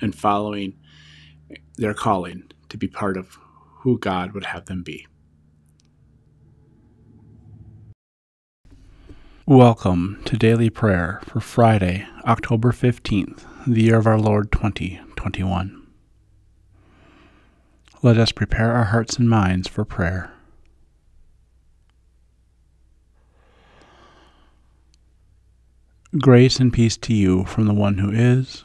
and following their calling to be part of who God would have them be. Welcome to Daily Prayer for Friday, October 15th, the year of our Lord 2021. Let us prepare our hearts and minds for prayer. Grace and peace to you from the one who is,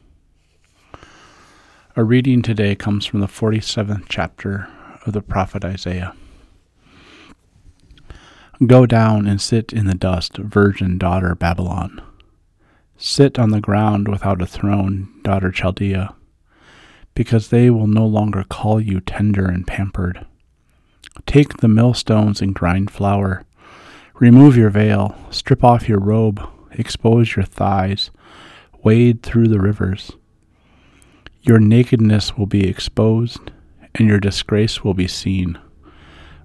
Our reading today comes from the 47th chapter of the prophet Isaiah. Go down and sit in the dust, virgin daughter Babylon. Sit on the ground without a throne, daughter Chaldea, because they will no longer call you tender and pampered. Take the millstones and grind flour. Remove your veil, strip off your robe, expose your thighs, wade through the rivers. Your nakedness will be exposed, and your disgrace will be seen.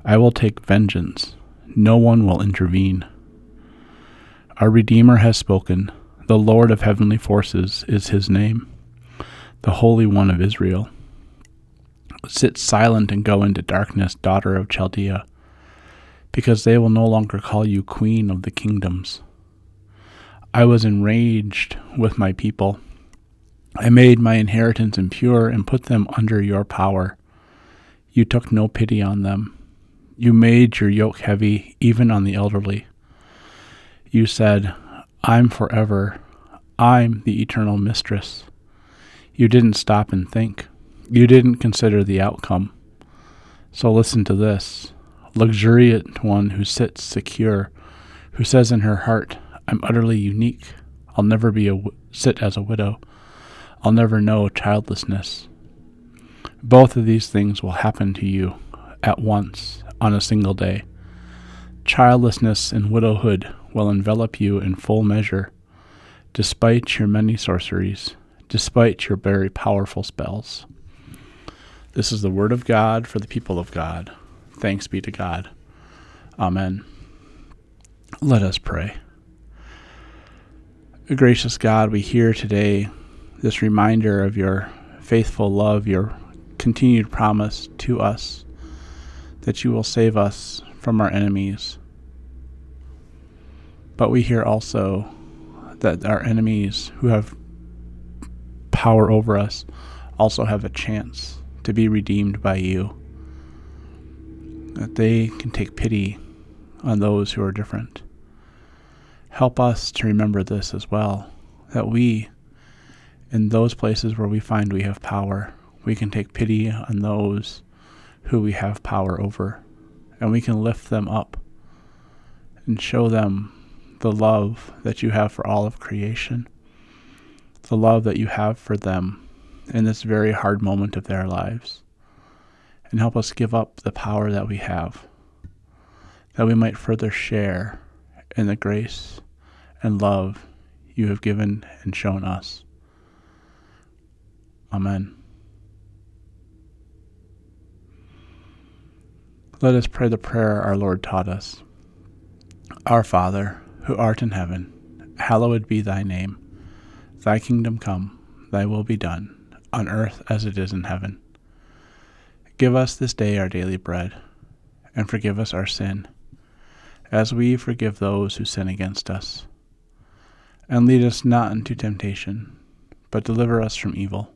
I will take vengeance. No one will intervene. Our Redeemer has spoken. The Lord of heavenly forces is his name, the Holy One of Israel. Sit silent and go into darkness, daughter of Chaldea, because they will no longer call you queen of the kingdoms. I was enraged with my people I made my inheritance impure and put them under your power. You took no pity on them. You made your yoke heavy, even on the elderly. You said, I'm forever. I'm the eternal mistress. You didn't stop and think. You didn't consider the outcome. So listen to this luxuriant one who sits secure, who says in her heart, I'm utterly unique. I'll never be a sit as a widow. I'll never know childlessness. Both of these things will happen to you at once on a single day. Childlessness and widowhood will envelop you in full measure, despite your many sorceries, despite your very powerful spells. This is the word of God for the people of God. Thanks be to God. Amen. Let us pray. Gracious God, we hear today this reminder of your faithful love, your continued promise to us that you will save us from our enemies. But we hear also that our enemies who have power over us also have a chance to be redeemed by you. That they can take pity on those who are different. Help us to remember this as well that we in those places where we find we have power, we can take pity on those who we have power over, and we can lift them up and show them the love that you have for all of creation, the love that you have for them in this very hard moment of their lives, and help us give up the power that we have, that we might further share in the grace and love you have given and shown us. Amen. Let us pray the prayer our Lord taught us. Our Father, who art in heaven, hallowed be thy name. Thy kingdom come, thy will be done, on earth as it is in heaven. Give us this day our daily bread, and forgive us our sin, as we forgive those who sin against us. And lead us not into temptation, but deliver us from evil.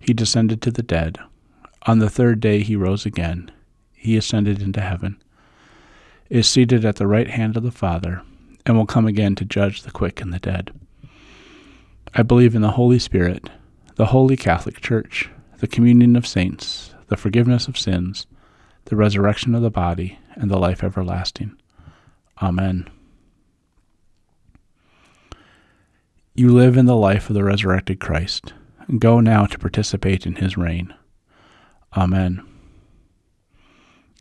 He descended to the dead. On the third day he rose again. He ascended into heaven, is seated at the right hand of the Father, and will come again to judge the quick and the dead. I believe in the Holy Spirit, the holy Catholic Church, the communion of saints, the forgiveness of sins, the resurrection of the body, and the life everlasting. Amen. You live in the life of the resurrected Christ. Go now to participate in his reign. Amen.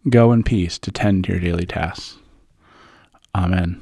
Go in peace to tend to your daily tasks. Amen.